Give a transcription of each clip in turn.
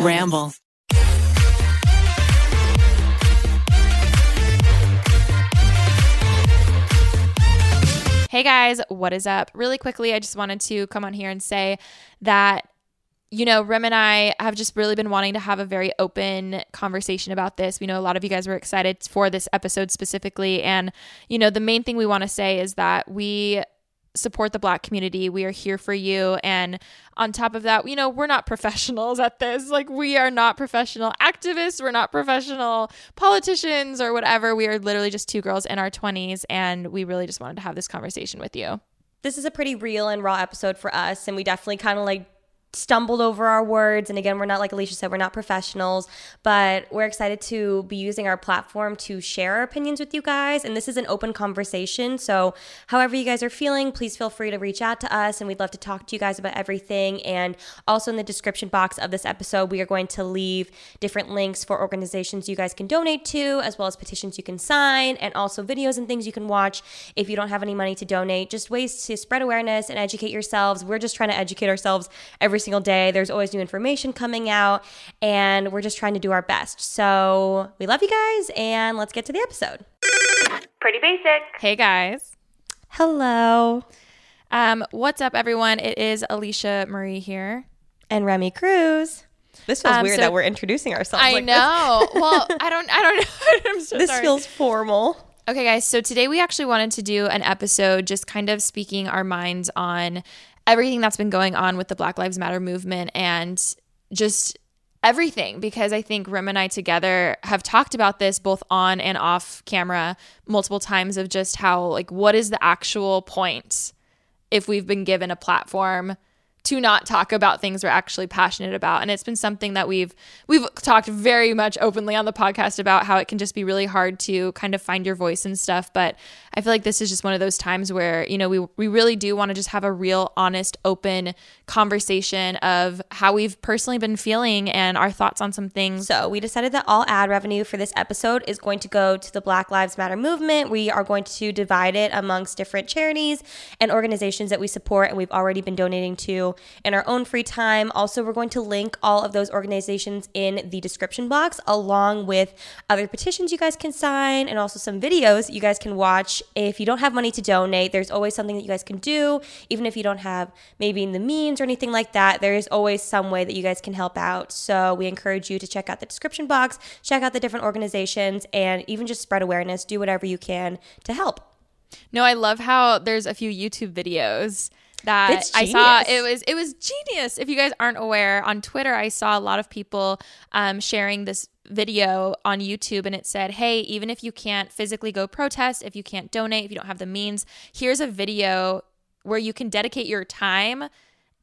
Ramble. Hey guys, what is up? Really quickly, I just wanted to come on here and say that you know, Rem and I have just really been wanting to have a very open conversation about this. We know a lot of you guys were excited for this episode specifically. And, you know, the main thing we want to say is that we support the black community. We are here for you. And on top of that, you know, we're not professionals at this. Like, we are not professional activists. We're not professional politicians or whatever. We are literally just two girls in our 20s. And we really just wanted to have this conversation with you. This is a pretty real and raw episode for us. And we definitely kind of like stumbled over our words. And again, we're not, like Alicia said, we're not professionals, but we're excited to be using our platform to share our opinions with you guys. And this is an open conversation. So, however you guys are feeling, please feel free to reach out to us. And we'd love to talk to you guys about everything. And also in the description box of this episode, we are going to leave different links for organizations you guys can donate to, as well as petitions you can sign, and also videos and things you can watch if you don't have any money to donate. Just ways to spread awareness and educate yourselves. We're just trying to educate ourselves every single day. There's always new information coming out, and we're just trying to do our best. So we love you guys, and let's get to the episode. Pretty basic. Hey guys. Hello. Um, what's up, everyone? It is Alicia Marie here. And Remy Cruz. This feels Um, weird so- that we're introducing ourselves. I like this. know. well, I don't. I don't know. I'm so This sorry. feels formal. Okay, guys, so today we actually wanted to do an episode just kind of speaking our minds on everything that's been going on with the Black Lives Matter movement and just everything because I think Rem and I together have talked about this both on and off camera multiple times of just how, like, what is the actual point if we've been given a platform to not talk about things we're actually passionate about. And it's been something that we've we've talked very much openly on the podcast about how it can just be really hard to kind of find your voice and stuff. But i feel like this is just one of those times where you know we we really do want to just have a real honest open conversation of how we've personally been feeling and our thoughts on some things So we decided that all ad revenue for this episode is going to go to the Black Lives Matter movement. We are going to divide it amongst different charities and organizations that we support and we've already been donating to in our own free time. Also, we're going to link all of those organizations in the description box along with other petitions you guys can sign and also some videos you guys can watch. If you don't have money to donate, there's always something that you guys can do, even if you don't have maybe the means or anything like that. There is always some way that you guys can help out. So we encourage you to check out the description box, check out the different organizations, and even just spread awareness. Do whatever you can to help. No, I love how there's a few YouTube videos that I saw. It was it was genius. If you guys aren't aware, on Twitter I saw a lot of people um, sharing this video on YouTube, and it said, "Hey, even if you can't physically go protest, if you can't donate, if you don't have the means, here's a video where you can dedicate your time."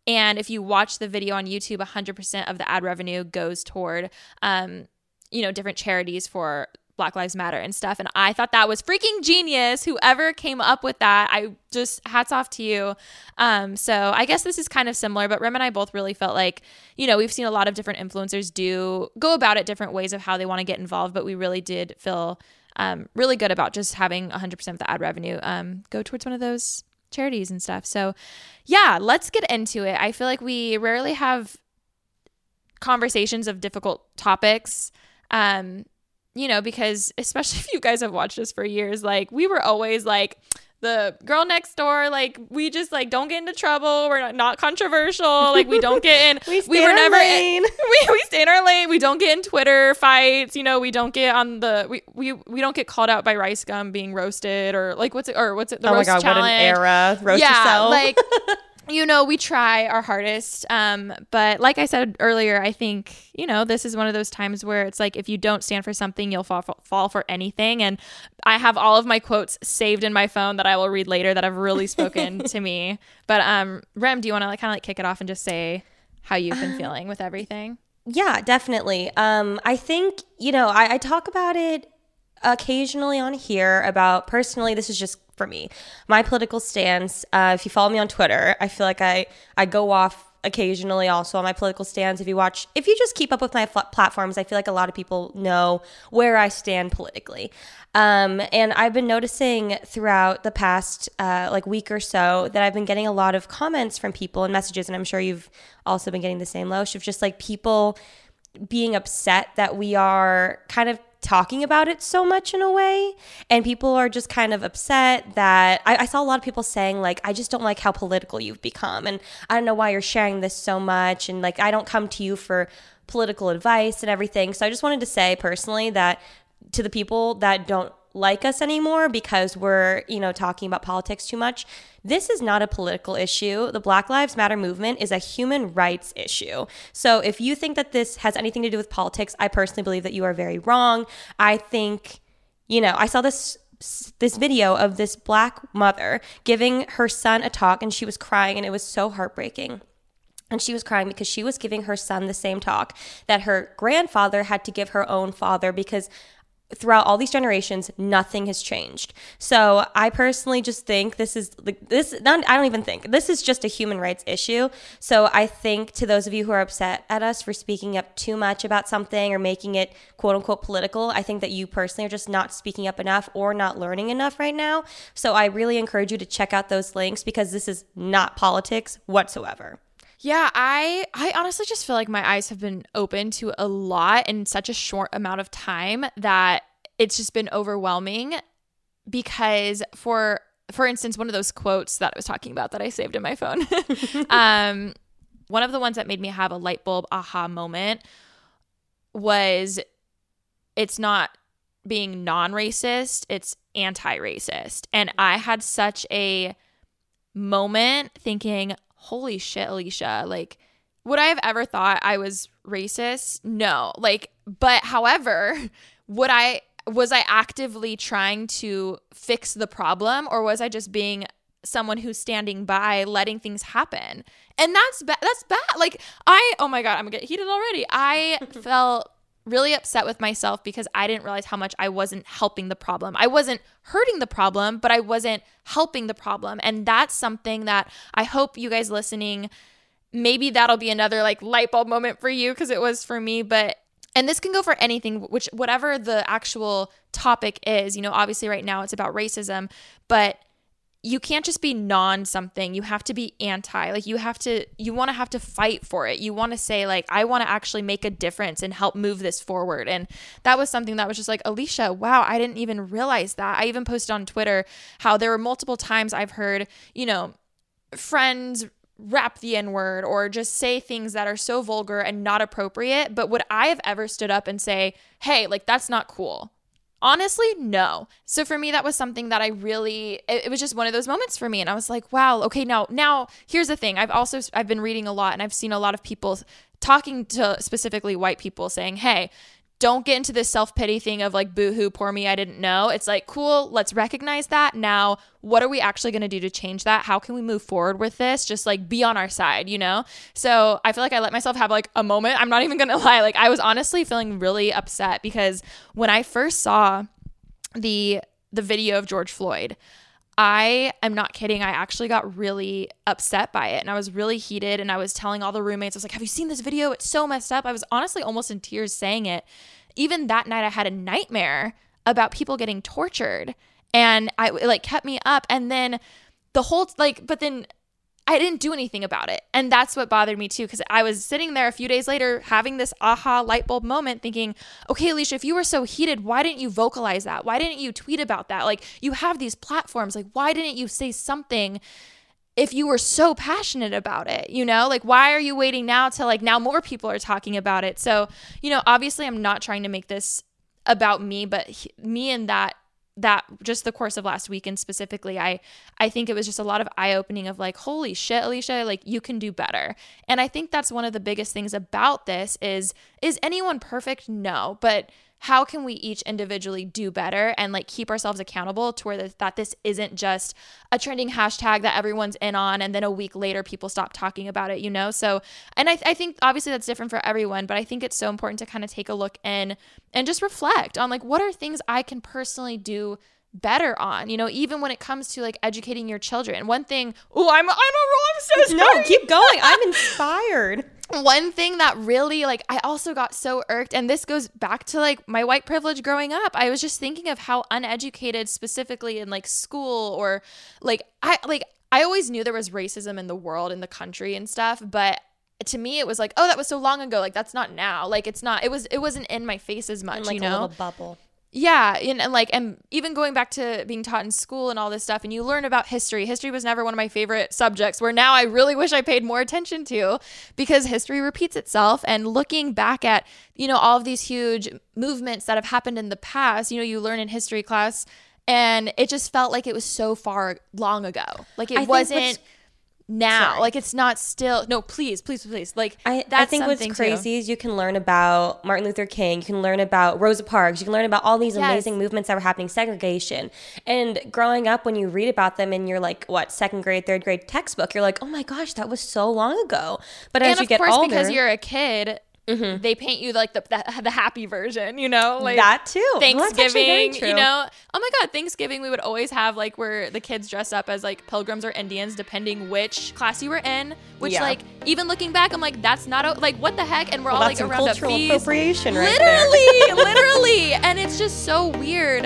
And if you watch the video on YouTube, 100% of the ad revenue goes toward, um, you know, different charities for Black Lives Matter and stuff. And I thought that was freaking genius. Whoever came up with that, I just hats off to you. Um, so I guess this is kind of similar, but Rem and I both really felt like, you know, we've seen a lot of different influencers do go about it different ways of how they want to get involved, but we really did feel um, really good about just having 100% of the ad revenue um, go towards one of those charities and stuff. So, yeah, let's get into it. I feel like we rarely have conversations of difficult topics. Um, you know, because especially if you guys have watched us for years, like we were always like the girl next door, like we just like don't get into trouble. We're not, not controversial. Like we don't get in. We stay were in our never lane. we, we stay in our lane. We don't get in Twitter fights. You know, we don't get on the we we, we don't get called out by RiceGum being roasted or like what's it or what's it the oh my roast god, challenge. what an era! Roast yeah, yourself. like you know, we try our hardest. Um, but like I said earlier, I think you know this is one of those times where it's like if you don't stand for something, you'll fall for, fall for anything. And I have all of my quotes saved in my phone that I will read later that have really spoken to me. But um, Rem, do you want to like kind of like kick it off and just say how you've been feeling with everything? Yeah, definitely. Um, I think, you know, I, I talk about it occasionally on here about personally, this is just for me, my political stance. Uh, if you follow me on Twitter, I feel like I, I go off occasionally also on my political stands. If you watch, if you just keep up with my fl- platforms, I feel like a lot of people know where I stand politically. Um, and I've been noticing throughout the past uh, like week or so that I've been getting a lot of comments from people and messages, and I'm sure you've also been getting the same, Loesch, of just like people being upset that we are kind of talking about it so much in a way. And people are just kind of upset that I, I, saw a lot of people saying, like, I just don't like how political you've become. And I don't know why you're sharing this so much. And like, I don't come to you for political advice and everything. So I just wanted to say personally that to the people that don't like us anymore because we're, you know, talking about politics too much. This is not a political issue. The Black Lives Matter movement is a human rights issue. So if you think that this has anything to do with politics, I personally believe that you are very wrong. I think, you know, I saw this this video of this black mother giving her son a talk and she was crying and it was so heartbreaking. And she was crying because she was giving her son the same talk that her grandfather had to give her own father because throughout all these generations nothing has changed. So i personally just think this is like this not, i don't even think this is just a human rights issue. So i think to those of you who are upset at us for speaking up too much about something or making it quote unquote political i think that you personally are just not speaking up enough or not learning enough right now. So i really encourage you to check out those links because this is not politics whatsoever yeah, I I honestly just feel like my eyes have been open to a lot in such a short amount of time that it's just been overwhelming because for for instance, one of those quotes that I was talking about that I saved in my phone. um one of the ones that made me have a light bulb aha moment was it's not being non-racist, it's anti-racist. And I had such a moment thinking, holy shit, Alicia, like, would I have ever thought I was racist? No. Like, but however, would I, was I actively trying to fix the problem or was I just being someone who's standing by letting things happen? And that's bad. That's bad. Like, I, oh my God, I'm gonna get heated already. I felt really upset with myself because I didn't realize how much I wasn't helping the problem. I wasn't hurting the problem, but I wasn't helping the problem. And that's something that I hope you guys listening, maybe that'll be another like light bulb moment for you because it was for me. But and this can go for anything which whatever the actual topic is you know obviously right now it's about racism but you can't just be non something you have to be anti. Like you have to you want to have to fight for it. You want to say like i want to actually make a difference and help move this forward. And that was something that was just like alicia wow i didn't even realize that. I even posted on twitter how there were multiple times i've heard you know friends rap the n word or just say things that are so vulgar and not appropriate but would i have ever stood up and say hey like that's not cool Honestly, no. So for me, that was something that I really, it, it, was just one of those moments for me. And I was like, wow, okay, now, now here's the thing. I've also, I've been reading a lot and I've seen a lot of people talking to specifically white people saying, hey, don't get into this self pity thing of like, boohoo, poor me, I didn't know. It's like, cool, let's recognize that. Now, what are we actually going to do to change that? How can we move forward with this? Just like be on our side, you know? So I feel like I let myself have like a moment. I'm not even going to lie. Like, I was honestly feeling really upset because when I first saw the, the video of George Floyd, I am not kidding. I actually got really upset by it and I was really heated. And I was telling all the roommates, I was like, Have you seen this video? It's so messed up. I was honestly almost in tears saying it. Even that night, I had a nightmare about people getting tortured and I like kept me up. And then the whole like, but then I didn't do anything about it. And that's what bothered me too, because I was sitting there a few days later having this aha light bulb moment thinking, okay, Alicia, if you were so heated, why didn't you vocalize that? Why didn't you tweet about that? Like, you have these platforms. Like, why didn't you say something? if you were so passionate about it, you know, like why are you waiting now till like now more people are talking about it? So, you know, obviously I'm not trying to make this about me, but he, me and that that just the course of last weekend specifically i i think it was just a lot of eye opening of like holy shit alicia like you can do better. And i think that's one of the biggest things about this is is anyone perfect? No but how can we each individually do better and like keep ourselves accountable to where th- that this isn't just a trending hashtag that everyone's in on and then a week later people stop talking about it you know so and I, I think obviously that's different for everyone but i think it's so important to kind of take a look in and just reflect on like what are things i can personally do better on you know even when it comes to like educating your children one thing oh i'm i don't know i'm so No, keep going. I'm inspired. one thing that really like I also got so irked and this goes back to like my white privilege growing up. I was just thinking of how uneducated specifically in like school or like I like I always knew there was racism in the world in the country and stuff, but to me it was like, oh, that was so long ago. Like that's not now. Like it's not it was it wasn't in my face as much, In like you a know. little bubble. Yeah, and, and like and even going back to being taught in school and all this stuff and you learn about history. History was never one of my favorite subjects where now I really wish I paid more attention to because history repeats itself and looking back at, you know, all of these huge movements that have happened in the past, you know, you learn in history class and it just felt like it was so far long ago. Like it think wasn't now. Sorry. Like it's not still No, please, please, please. Like I, that's I think what's something too. crazy is you can learn about Martin Luther King, you can learn about Rosa Parks, you can learn about all these Yes. amazing movements that were happening, segregation. And growing up, when you read about them in your like what second grade, third grade textbook, you're like, oh my gosh, that was so long ago. But as and you of get course, older, because you're a kid, Mm-hmm. they paint you like the, the the happy version, you know, like that too. Well, that's actually very Thanksgiving, true. you know. Oh my God, Thanksgiving we would always have like where the kids dress up as like pilgrims or Indians, depending which class you were in. Which Yeah. like even looking back, I'm like that's not a, like what the heck, and we're Well, all like around cultural appropriation right there. literally, literally, and it's just so weird.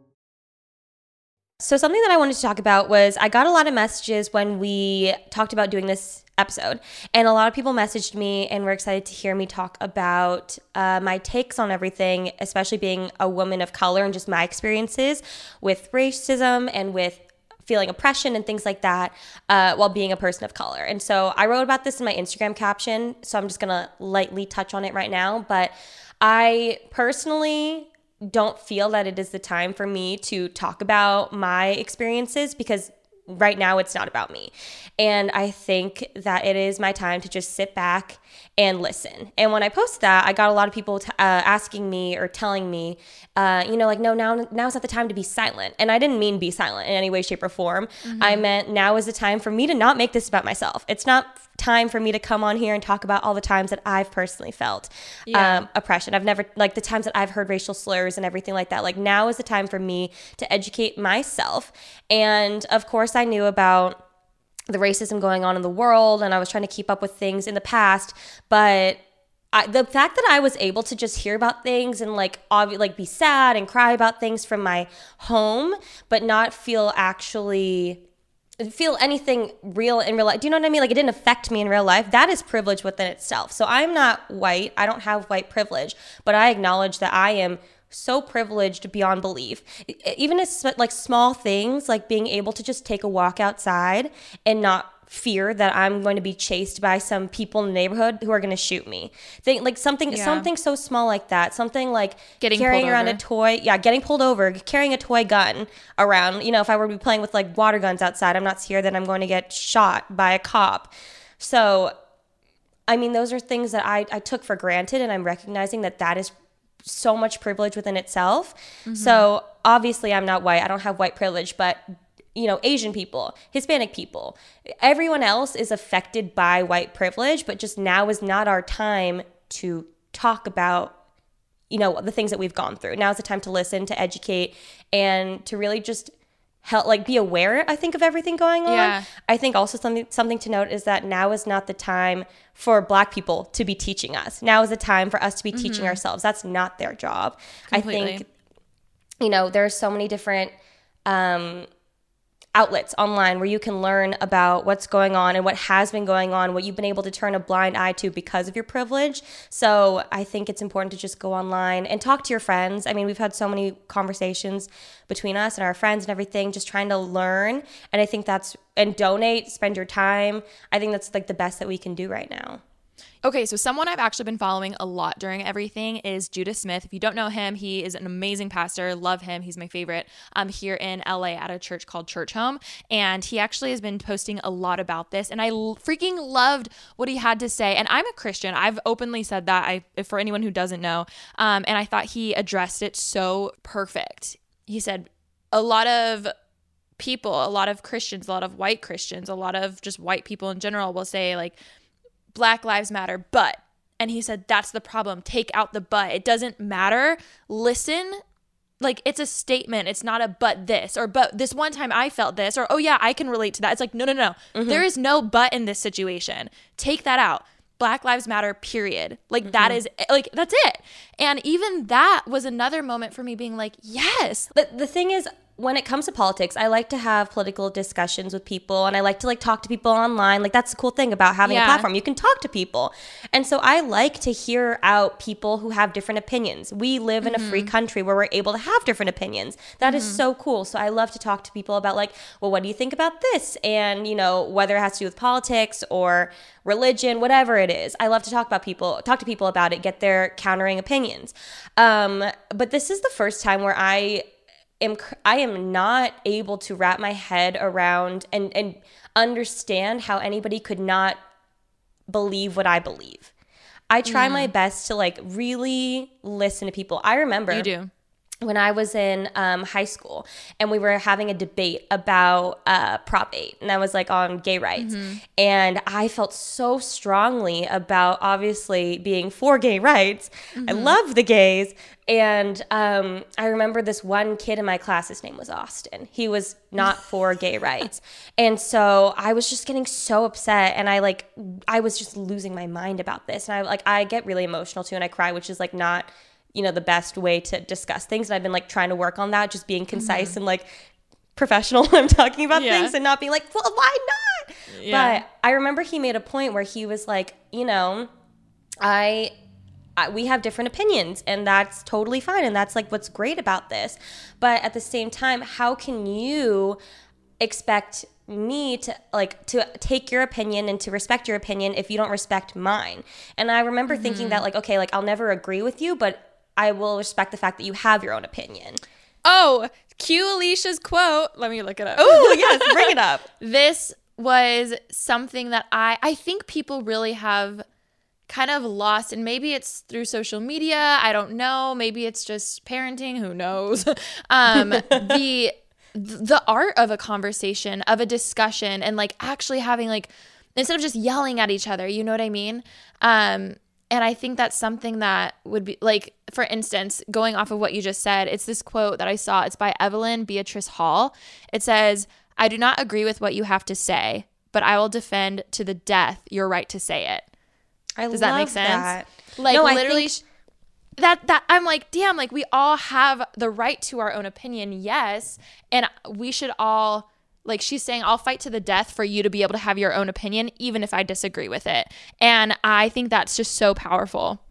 So something that I wanted to talk about was I got a lot of messages when we talked about doing this episode, and a lot of people messaged me and were excited to hear me talk about uh, my takes on everything, especially being a woman of color and just my experiences with racism and with feeling oppression and things like that uh, while being a person of color. And so I wrote about this in my Instagram caption, so I'm just gonna lightly touch on it right now. But I personally don't feel that it is the time for me to talk about my experiences because right now it's not about me. And I think that it is my time to just sit back and listen. And when I posted that, I got a lot of people t- uh, asking me or telling me, uh, you know, like, no, now now's not the time to be silent. And I didn't mean be silent in any way, shape, or form. I meant now is the time for me to not make this about myself. It's not time for me to come on here and talk about all the times that I've personally felt Yeah. um, oppression. I've never, like, the times that I've heard racial slurs and everything like that. Like, now is the time for me to educate myself. And of course, I knew about the racism going on in the world and I was trying to keep up with things in the past, but I, the fact that I was able to just hear about things and like obvi- like be sad and cry about things from my home, but not feel actually feel anything real in real life. Do you know what I mean? Like it didn't affect me in real life. That is privilege within itself. So I'm not white. I don't have white privilege, but I acknowledge that I am so privileged beyond belief. Even as like small things like being able to just take a walk outside and not fear that I'm going to be chased by some people in the neighborhood who are going to shoot me. Think like something Yeah. something so small like that. Something like Getting carrying around over. a toy yeah getting pulled over carrying a toy gun around you know if i were to be playing with like water guns outside i'm not scared that i'm going to get shot by a cop so i mean those are things that i, I took for granted and i'm recognizing that that is so much privilege within itself mm-hmm. so obviously i'm not white i don't have white privilege but you know asian people hispanic people. Everyone else is affected by white privilege but just now is not our time to talk about you know the things that we've gone through. Now is the time to listen to educate and to really just help like be aware i think of everything going on. Yeah. i think also something something to note is that now is not the time for black people to be teaching us. Now is the time for us to be teaching ourselves. That's not their job. I Mm-hmm. Think you know there are so many different um outlets online where you can learn about what's going on and what has been going on, what you've been able to turn a blind eye to because of your privilege. So I think it's important to just go online and talk to your friends. I mean, we've had so many conversations between us and our friends and everything, just trying to learn. And I think that's, and donate, spend your time. I think that's like the best that we can do right now. Okay, so someone I've actually been following a lot during everything is Judah Smith. If you don't know him, he is an amazing pastor. Love him. He's my favorite. Um, here in LA at a church called Churchome, and he actually has been posting a lot about this. And I freaking loved what he had to say. And I'm a Christian. I've openly said that. I, for anyone who doesn't know, um, and I thought he addressed it so perfect. He said a lot of people, a lot of Christians, a lot of white Christians, a lot of just white people in general will say like Black Lives Matter, but. And he said, that's the problem. Take out the but. It doesn't matter. Listen. Like it's a statement. It's not a but this or but this one time I felt this or oh yeah, I can relate to that. It's like, no, no, no. Mm-hmm. There is no but in this situation. Take that out. Black Lives Matter, period. Like that mm-hmm. is like that's it. And even that was another moment for me being like, yes. But the thing is when it comes to politics i like to have political discussions with people and i like to like talk to people online. Like that's the cool thing about having Yeah. a platform. You can talk to people. And so i like to hear out people who have different opinions. We live in a free country where we're able to have different opinions. That is so cool. So i love to talk to people about like well what do you think about this? And you know whether it has to do with politics or religion whatever it is i love to talk about people talk to people about it get their countering opinions. Um, but this is the first time where i am I am not able to wrap my head around and and understand how anybody could not believe what I believe. I try mm. my best to like really listen to people. I remember You do. When I was in um, high school and we were having a debate about uh, Prop 8, and that was like on gay rights. And I felt so strongly about obviously being for gay rights. I love the gays. And um, I remember this one kid in my class, his name was Austin. He was not for gay rights. And so I was just getting so upset and I like, I was just losing my mind about this. And I like, I get really emotional too and I cry, which is like not you know the best way to discuss things. And i've been like trying to work on that just being mm-hmm. concise and like professional when i'm talking about Yeah. things and not being like well why not? Yeah. but i remember he made a point where he was like you know i I, we have different opinions and that's totally fine and that's like what's great about this. But at the same time how can you expect me to like to take your opinion and to respect your opinion if you don't respect mine? And i remember thinking mm-hmm. that like okay like i'll never agree with you but i will respect the fact that you have your own opinion Oh, cue Alicia's quote. Let me look it up. oh yes bring it up this was something that I I think people really have kind of lost and maybe it's through social media, I don't know, maybe it's just parenting, who knows. Um the the art of a conversation, of a discussion and like actually having like instead of just yelling at each other, you know what I mean? Um and I think that's something that would be like, for instance, going off of what you just said, it's this quote that I saw. It's by Evelyn Beatrice Hall. It says, I do not agree with what you have to say, but I will defend to the death your right to say it. I Does that make sense? that. Like No, literally think- that that I'm like, damn, like we all have the right to our own opinion, yes, and we should all like she's saying I'll fight to the death for you to be able to have your own opinion even if I disagree with it. And I think that's just so powerful.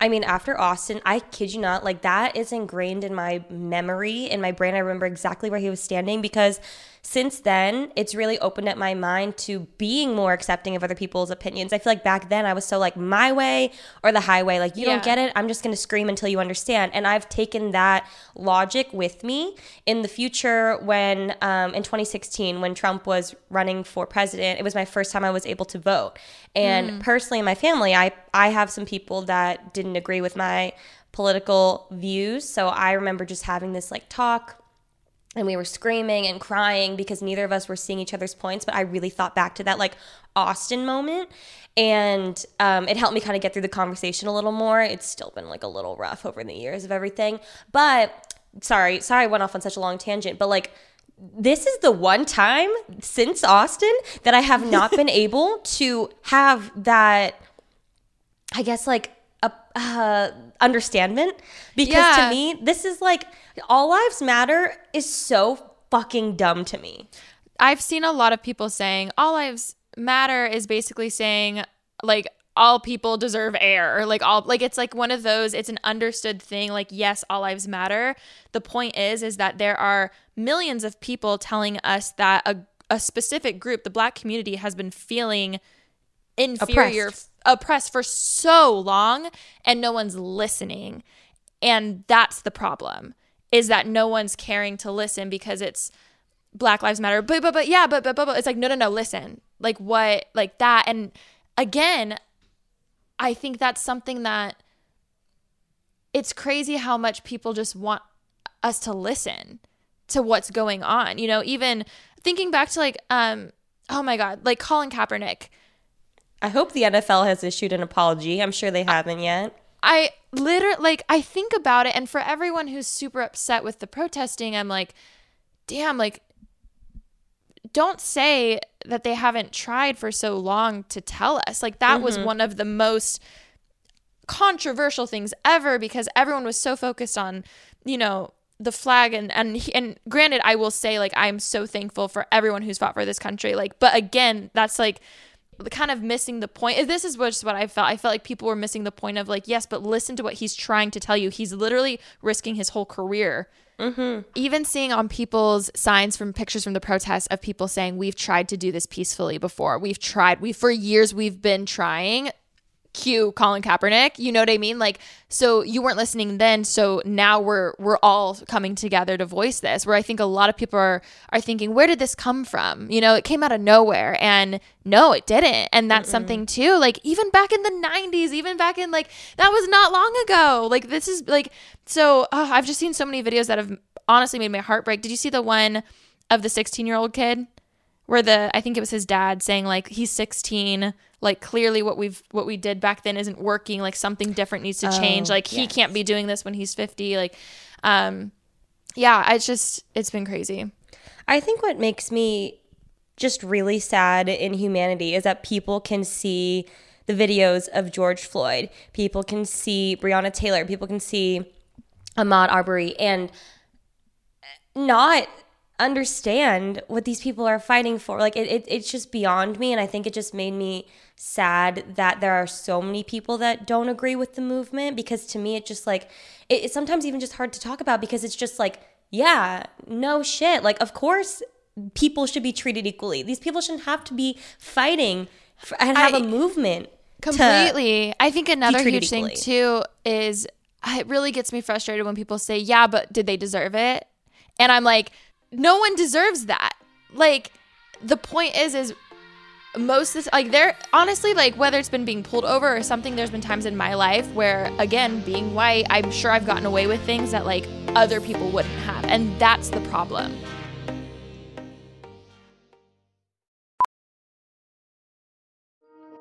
I mean, after Austin, I kid you not, like that is ingrained in my memory, in my brain. I remember exactly where he was standing because since then, it's really opened up my mind to being more accepting of other people's opinions. I feel like back then I was so like my way or the highway. Like, you Yeah. don't get it. I'm just going to scream until you understand. And I've taken that logic with me in the future when, um, in 2016, when Trump was running for president, it was my first time I was able to vote. And personally, in my family, I, I have some people that didn't agree with my political views. So I remember just having this like talk and we were screaming and crying because neither of us were seeing each other's points but i really thought back to that like austin moment. And um, it helped me kind of get through the conversation a little more. It's still been like a little rough over the years of everything. But sorry sorry i went off on such a long tangent but like this is the one time since Austin that I have not been able to have that, I guess, like uh, understandment because Yeah. to me, this is like all lives matter is so fucking dumb to me. I've seen a lot of people saying all lives matter is basically saying like all people deserve air or like all like it's like one of those it's an understood thing like yes all lives matter the point is is that there are millions of people telling us that a, a specific group the black community has been feeling inferior Oppressed. Oppressed for so long and no one's listening. And that's the problem is that no one's caring to listen because it's black lives matter. But but but yeah but but but, but it's like no no no listen. Like what like that. And again i think that's something that it's crazy how much people just want us to listen to what's going on. You know even thinking back to like um oh my god like colin kaepernick I hope the NFL has issued an apology. I'm sure they haven't yet. I literally like I think about it and for everyone who's super upset with the protesting, I'm like, damn, like don't say that they haven't tried for so long to tell us. Like that was mm-hmm. one of the most controversial things ever because everyone was so focused on, you know, the flag and and he- and granted I will say like I'm so thankful for everyone who's fought for this country like but again that's like kind of missing the point. This is just what I felt. I felt like people were missing the point of like, yes, but listen to what he's trying to tell you. He's literally risking his whole career. Mm-hmm. Even seeing on people's signs from pictures from the protests of people saying, we've tried to do this peacefully before. We've tried. We for years we've been trying. Cue Colin Kaepernick. You know what I mean? Like, so you weren't listening then. So now we're we're all coming together to voice this. Where I think a lot of people are are thinking, where did this come from? You know, it came out of nowhere, and no, it didn't. And that's something too. Like even back in the '90s, even back in like that was not long ago. Like this is like so. Uh, I've just seen so many videos that have honestly made my heart break. Did you see the one of the 16 year old kid? where the I think it was his dad saying like he's 16 like clearly what we've what we did back then isn't working. Like something different needs to change. Oh, like he can't be doing this when he's 50 like um yeah it's just it's been crazy. I think what makes me just really sad in humanity is that people can see the videos of George Floyd, people can see Breonna Taylor, people can see Ahmaud Arbery, and not understand what these people are fighting for. Like it, it, it's just beyond me, and I think it just made me sad that there are so many people that don't agree with the movement. Because to me, it just like it, it's sometimes even just hard to talk about because it's just like, yeah, no shit. Like of course, people should be treated equally. These people shouldn't have to be fighting for, and have a I- movement. completely i think another huge thing too is it really gets me frustrated when people say yeah but did they deserve it and i'm like no one deserves that. Like the point is is most of like there honestly like whether it's been being pulled over or something there's been times in my life where again being white i'm sure i've gotten away with things that like other people wouldn't have and that's the problem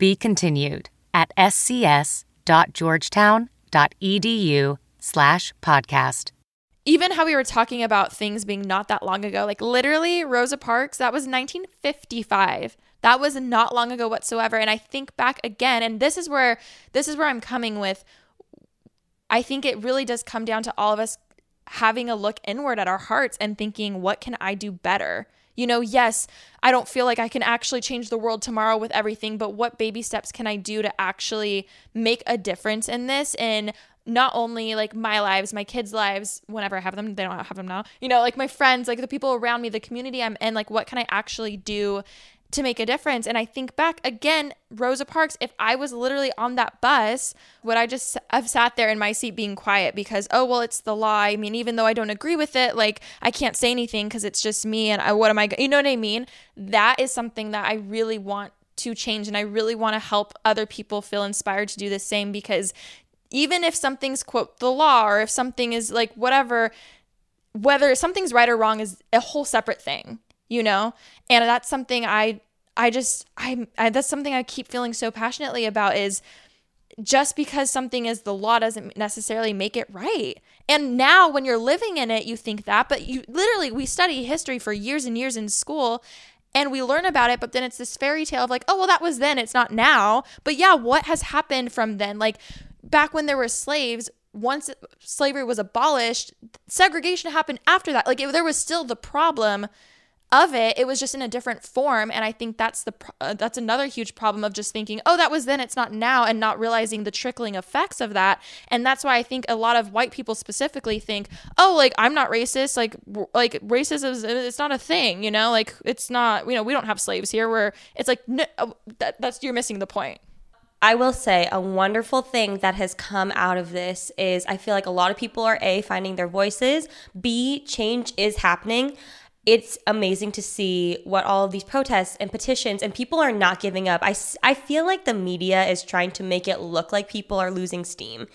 Be continued at scs.georgetown.edu slash podcast. even how we were talking about things being not that long ago like literally rosa parks that was 1955 that was not long ago whatsoever and i think back again and this is where this is where i'm coming with i think it really does come down to all of us having a look inward at our hearts and thinking, what can I do better? You know, yes, I don't feel like I can actually change the world tomorrow with everything, but what baby steps can I do to actually make a difference in this? And not only like my lives, my kids' lives, whenever I have them, they don't have them now, you know, like my friends, like the people around me, the community I'm in, like what can I actually do to make a difference. And I think back again, Rosa Parks, if I was literally on that bus, would I just have sat there in my seat being quiet because, oh, well, it's the law. I mean, even though I don't agree with it, like I can't say anything because it's just me and I, what am I, you know what I mean? That is something that I really want to change. And I really want to help other people feel inspired to do the same because even if something's, quote, the law or if something is like whatever, whether something's right or wrong is a whole separate thing you know and that's something i i just I, I that's something i keep feeling so passionately about is just because something is the law doesn't necessarily make it right. And now when you're living in it, you think that, but you literally, we study history for years and years in school and we learn about it, but then it's this fairy tale of like, oh, well, that was then, it's not now. But yeah, what has happened from then? Like back when there were slaves, once slavery was abolished, segregation happened after that. Like it, there was still the problem of it it was just in a different form. And i think that's the uh, that's another huge problem of just thinking oh that was then it's not now and not realizing the trickling effects of that. And that's why i think a lot of white people specifically think oh like i'm not racist like like racism is it's not a thing you know? Like it's not you know we don't have slaves here. Where it's like no, uh, that, that's you're missing the point. I will say a wonderful thing that has come out of this is I feel like a lot of people are A, finding their voices, B, change is happening it's amazing to see what all of these protests and petitions and people are not giving up. I, I feel like the media is trying to make it look like people are losing steam.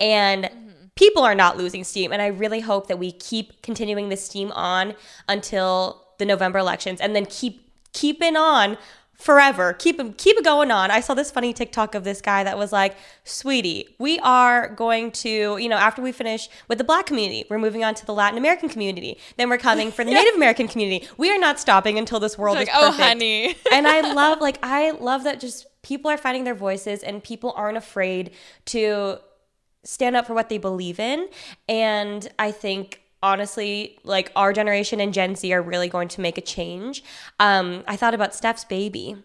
And mm-hmm. people are not losing steam. And I really hope that we keep continuing this steam on until the November elections and then keep keeping on forever. Keep keep it going on. I saw this funny TikTok of this guy that was like, "Sweetie, we are going to, you know, after we finish with the black community, we're moving on to the Latin American community. Then we're coming for the Native American community. We are not stopping until this world is oh, perfect." Oh, honey. and I love like I love that just people are finding their voices and people aren't afraid to stand up for what they believe in. And I think honestly, like our generation and Gen Z are really going to make a change. Um, I thought about Steph's baby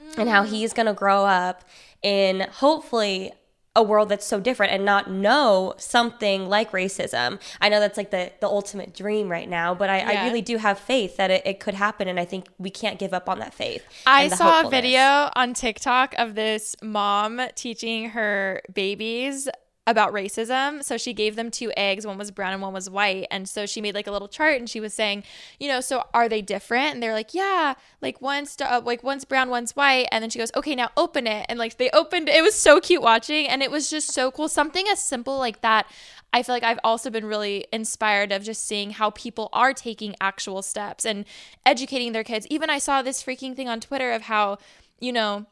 mm. and how he's going to grow up in hopefully a world that's so different and not know something like racism. I know that's like the, the ultimate dream right now, but I, yeah. I really do have faith that it, it, could happen. And I think we can't give up on that faith. I saw a video on TikTok of this mom teaching her babies about racism. So she gave them two eggs, one was brown and one was white. And so she made like a little chart and she was saying, you know, so are they different? And they're like, yeah, like one's uh, like one's brown, one's white. And then she goes, okay, now open it. And like they opened it was so cute watching and it was just so cool. Something as simple like that. I feel like I've also been really inspired of just seeing how people are taking actual steps and educating their kids. Even I saw this freaking thing on Twitter of how, you know,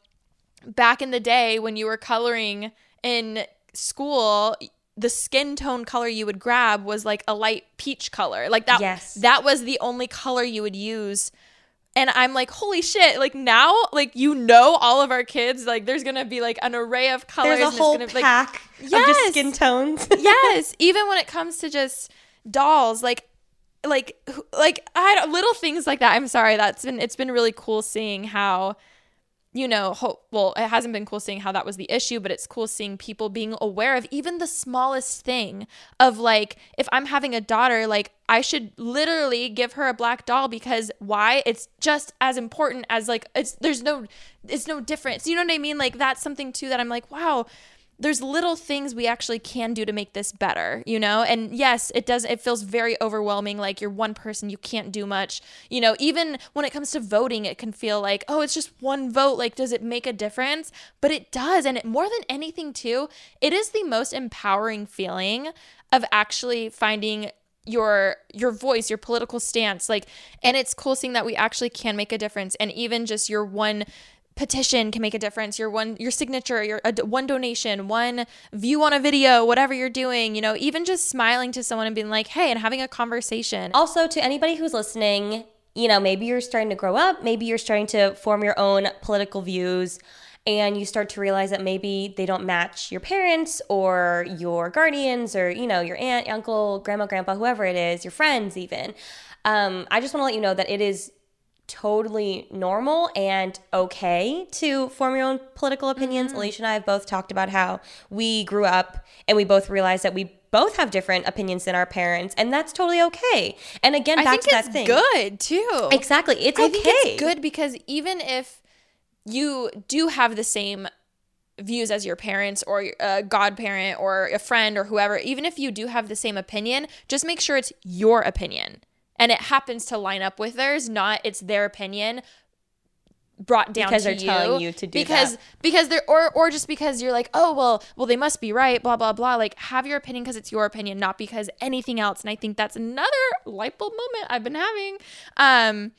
back in the day when you were coloring in school the skin tone color you would grab was like a light peach color. Like that yes. that was the only color you would use. And I'm like, holy shit, like now, like you know all of our kids, like there's gonna be like an array of colors. There's a whole gonna, pack like, yes. of just skin tones. yes. Even when it comes to just dolls, like like like I little things like that. I'm sorry, that's been it's been really cool seeing how you know, hope, well, it hasn't been cool seeing how that was the issue, but it's cool seeing people being aware of even the smallest thing of like, if I'm having a daughter, like, I should literally give her a black doll because why? It's just as important as like, it's, there's no, it's no difference. You know what I mean? Like, that's something too that I'm like, wow, there's little things we actually can do to make this better, you know? And yes, it does it feels very overwhelming like you're one person, you can't do much. You know, even when it comes to voting, it can feel like, "Oh, it's just one vote, like does it make a difference?" But it does, and it, more than anything too, it is the most empowering feeling of actually finding your your voice your political stance like and it's cool seeing that we actually can make a difference and even just your one petition can make a difference. Your one your signature your a, one donation one view on a video whatever you're doing you know even just smiling to someone and being like hey and having a conversation. Also to anybody who's listening you know maybe you're starting to grow up maybe you're starting to form your own political views and you start to realize that maybe they don't match your parents or your guardians or you know your aunt uncle grandma grandpa whoever it is your friends even. Um, i just want to let you know that it is totally normal and okay to form your own political opinions. Mm-hmm. Alicia and I have both talked about how we grew up and we both realized that we both have different opinions than our parents, and that's totally okay. And again, I back think to it's that thing. good too. Exactly. It's I okay. it's good because even if you do have the same views as your parents or a godparent or a friend or whoever, even if you do have the same opinion, just make sure it's your opinion and it happens to line up with theirs, not it's their opinion brought down Because they're you telling you to do because that. because they're or or just because you're like oh well well they must be right blah blah blah. Like have your opinion because it's your opinion not because anything else. And I think that's another light bulb moment I've been having. Um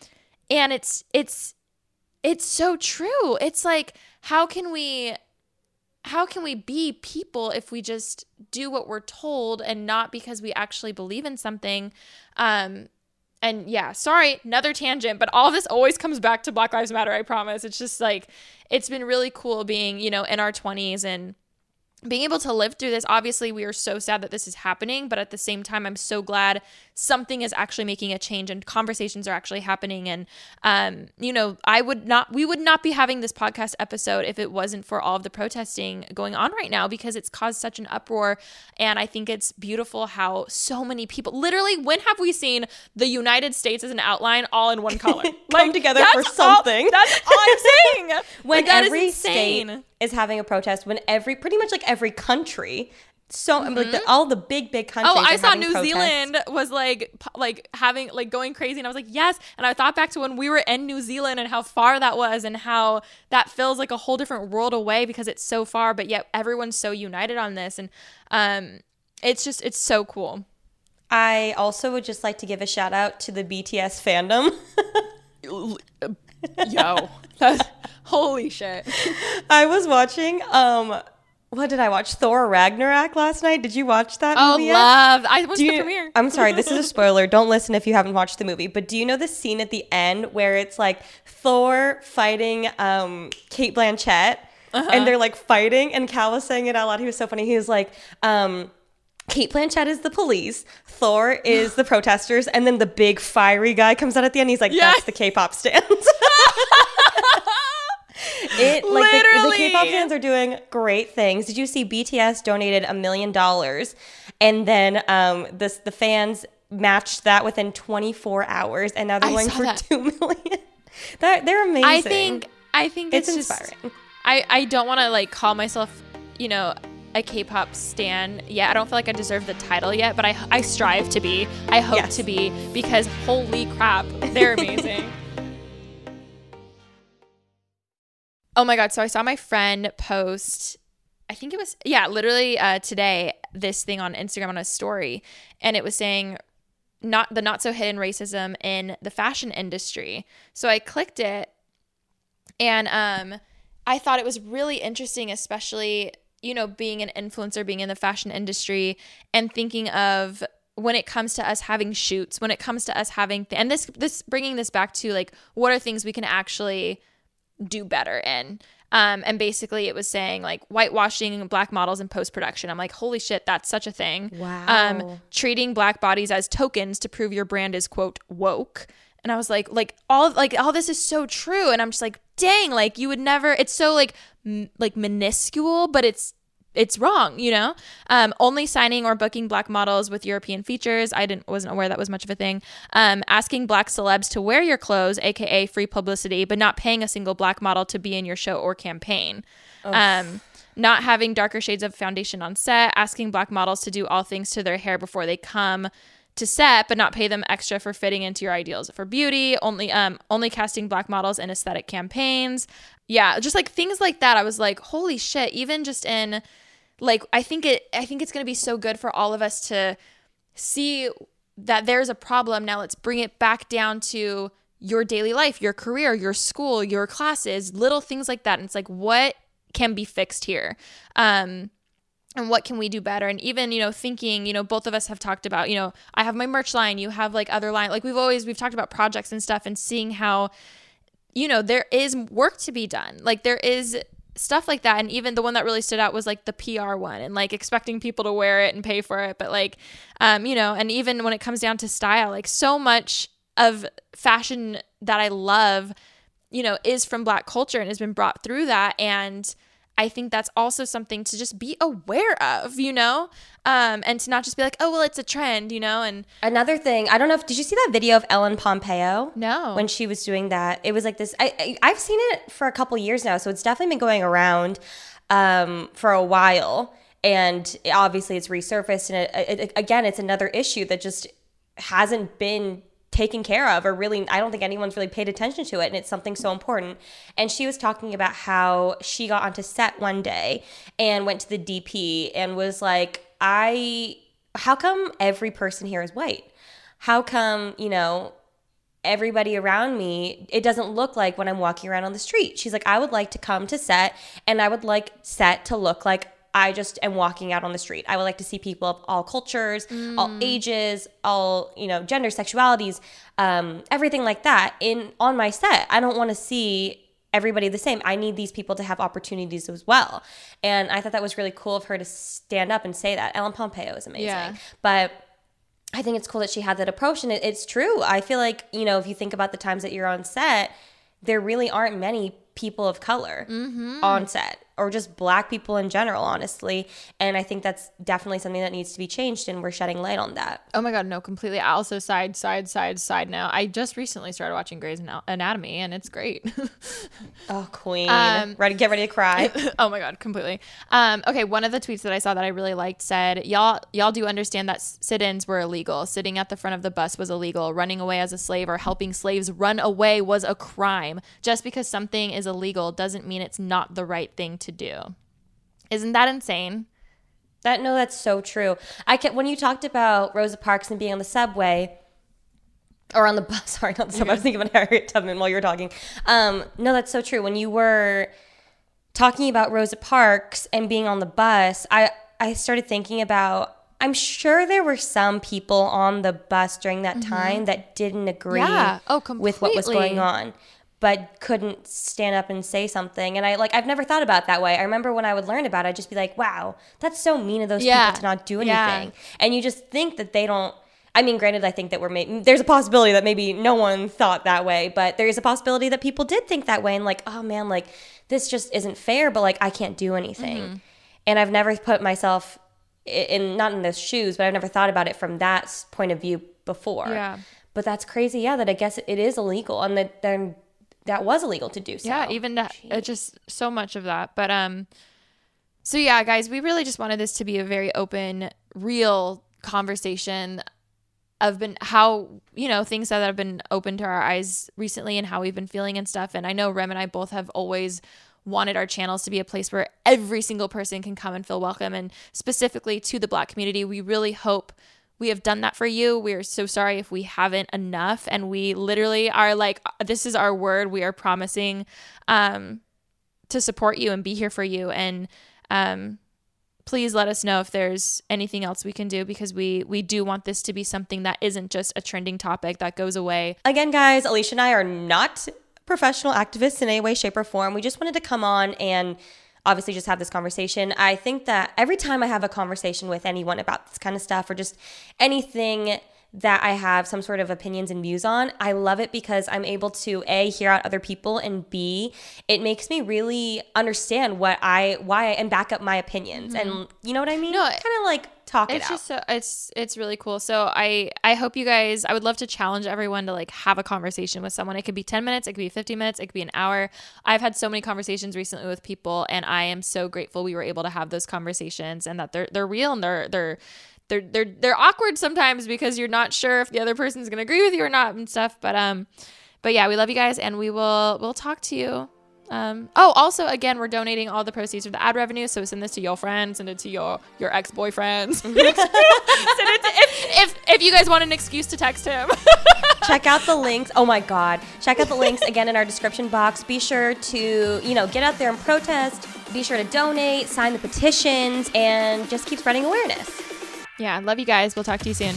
and it's it's it's so true. It's like how can we how can we be people if we just do what we're told and not because we actually believe in something? Um and yeah sorry another tangent but all this always comes back to black lives matter i promise. It's just like it's been really cool being you know in our 20s and being able to live through this obviously we are so sad that this is happening but at the same time i'm so glad something is actually making a change and conversations are actually happening and um you know i would not we would not be having this podcast episode if it wasn't for all of the protesting going on right now because it's caused such an uproar and i think it's beautiful how so many people literally when have we seen the united states as an outline all in one color Come together for that's all- something. that's all i'm saying when Like, that is every insane. state is having a protest, when every pretty much like every country, so like the, all the big big countries. Mm-hmm. Oh, I saw New protests. Zealand was like like having like going crazy and I was like, "Yes." And I thought back to when we were in New Zealand and how far that was and how that feels like a whole different world away because it's so far, but yet everyone's so united on this and um it's just it's so cool. I also would just like to give a shout out to the BTS fandom. Yo. That's, holy shit. I was watching um what did I watch? Thor Ragnarok last night. Did you watch that Oh, movie? love. I Do to the premiere. I'm sorry, this is a spoiler. Don't listen if you haven't watched the movie. But do you know the scene at the end where it's like Thor fighting um, Cate Blanchett, Uh-huh. and they're like fighting, and Cal was saying it out loud. He was so funny. He was like. Um, Cate Blanchett is the police, Thor is the protesters, and then the big fiery guy comes out at the end. He's like, Yeah. "That's the K-pop stands." it like the, the K-pop fans are doing great things. Did you see BTS donated a million dollars, and then um, this the fans matched that within 24 hours, and now they're I going for that. two million. They're, they're amazing. I think I think It's it's, just- inspiring. I I don't want to like call myself, you know, a K-pop stan yet. I don't feel like I deserve the title yet, but I I strive to be. I hope Yes. to be because holy crap, they're amazing. oh my god, so I saw my friend post I think it was yeah, literally uh, today this thing on Instagram on a story and it was saying not the not so hidden racism in the fashion industry. So I clicked it and um I thought it was really interesting especially you know being an influencer being in the fashion industry and thinking of when it comes to us having shoots when it comes to us having th- and this this bringing this back to like what are things we can actually do better in? Um, and basically it was saying like whitewashing black models in post-production. I'm like holy shit that's such a thing. Wow. um, treating black bodies as tokens to prove your brand is quote woke and i was like like all like all this is so true. And i'm just like dang like you would never it's so like m- like minuscule but it's it's wrong you know? Um, only signing or booking black models with european features i didn't wasn't aware that was much of a thing. Um, asking black celebs to wear your clothes aka free publicity but not paying a single black model to be in your show or campaign. Um, not having darker shades of foundation on set asking black models to do all things to their hair before they come to set but not pay them extra for fitting into your ideals. For beauty only um only casting black models in aesthetic campaigns. Yeah just like things like that. I was like holy shit even just in like i think it i think it's going to be so good for all of us to see that there's a problem. Now let's bring it back down to your daily life your career your school your classes little things like that. And it's like what can be fixed here? Um and what can we do better? And even you know thinking you know both of us have talked about you know i have my merch line you have like other line like we've always we've talked about projects and stuff and seeing how you know there is work to be done. Like there is stuff like that. And even the one that really stood out was like the PR one and like expecting people to wear it and pay for it. But like um you know and even when it comes down to style like so much of fashion that I love you know is from black culture and has been brought through that. And I think that's also something to just be aware of, you know, um, and to not just be like, oh, well, it's a trend, you know. And another thing, I don't know if did you see that video of Ellen Pompeo? No. When she was doing that, it was like this. I, I have seen it for a couple years now, so it's definitely been going around um, for a while, and obviously it's resurfaced. And it, it, again, it's another issue that just hasn't been taken care of or really I don't think anyone's really paid attention to it and it's something so important. And she was talking about how she got onto set one day and went to the DP and was like, "I how come every person here is white? How come, you know, everybody around me, it doesn't look like when I'm walking around on the street. She's like, I would like to come to set and I would like set to look like I just am walking out on the street. I would like to see people of all cultures, mm. all ages, all you know, gender, sexualities, um, everything like that in on my set. I don't want to see everybody the same. I need these people to have opportunities as well. And I thought that was really cool of her to stand up and say that. Ellen Pompeo is amazing, yeah. but. I think it's cool that she had that approach, and it, it's true. I feel like you know, if you think about the times that you're on set, there really aren't many people of color mm-hmm. on set or just black people in general, honestly. And I think that's definitely something that needs to be changed, and we're shedding light on that. Oh my God, no, completely. I also, side, side, side, side now. I just recently started watching Grey's Anatomy, and it's great. oh, queen. Um, ready, get ready to cry. oh my God, completely. Um, okay, one of the tweets that I saw that I really liked said, Y'all, y'all do understand that sit ins were illegal. Sitting at the front of the bus was illegal. Running away as a slave or helping slaves run away was a crime. Just because something is illegal doesn't mean it's not the right thing to to do. Isn't that insane? That no, that's so true. I can when you talked about Rosa Parks and being on the subway or on the bus. Sorry, not the subway. I was thinking about Harriet Tubman while you were talking. Um, no, that's so true. When you were talking about Rosa Parks and being on the bus, I I started thinking about. I'm sure there were some people on the bus during that mm-hmm. time that didn't agree yeah. oh, with what was going on but couldn't stand up and say something. And I like I've never thought about that way. I remember when I would learn about it, I'd just be like, wow, that's so mean of those yeah. people to not do anything. Yeah. And you just think that they don't I mean, granted, I think that we're there's a possibility that maybe no one thought that way, but there is a possibility that people did think that way and like, oh man, like this just isn't fair, but like I can't do anything. Mm-hmm. And I've never put myself in not in those shoes, but I've never thought about it from that point of view before. Yeah. But that's crazy, yeah. That I guess it is illegal, and that then that was illegal to do so. Yeah, even that, uh, just so much of that. But um, so yeah, guys, we really just wanted this to be a very open, real conversation of been how you know things that have been open to our eyes recently and how we've been feeling and stuff. And I know Rem and I both have always wanted our channels to be a place where every single person can come and feel welcome and specifically to the black community we really hope we have done that for you. We are so sorry if we haven't enough. And we literally are like, this is our word. We are promising um, to support you and be here for you. And um, please let us know if there's anything else we can do because we we do want this to be something that isn't just a trending topic that goes away. Again, guys, Alisha and I are not professional activists in any way, shape, or form. We just wanted to come on and obviously just have this conversation. I think that every time I have a conversation with anyone about this kind of stuff or just anything that I have some sort of opinions and views on. I love it because I'm able to A hear out other people and B it makes me really understand what I why and back up my opinions. Mm-hmm. And you know what I mean? No, kind of like talk it's it just so it's it's really cool so i i hope you guys i would love to challenge everyone to like have a conversation with someone it could be 10 minutes it could be 50 minutes it could be an hour i've had so many conversations recently with people and i am so grateful we were able to have those conversations and that they're they're real and they're they're they're they're they're awkward sometimes because you're not sure if the other person's gonna agree with you or not and stuff but um but yeah we love you guys and we will we'll talk to you um, oh, also, again, we're donating all the proceeds from the ad revenue. So send this to your friends, send it to your your ex boyfriends. send it to, if, if if you guys want an excuse to text him. Check out the links. Oh my God! Check out the links again in our description box. Be sure to you know get out there and protest. Be sure to donate, sign the petitions, and just keep spreading awareness. Yeah, love you guys. We'll talk to you soon.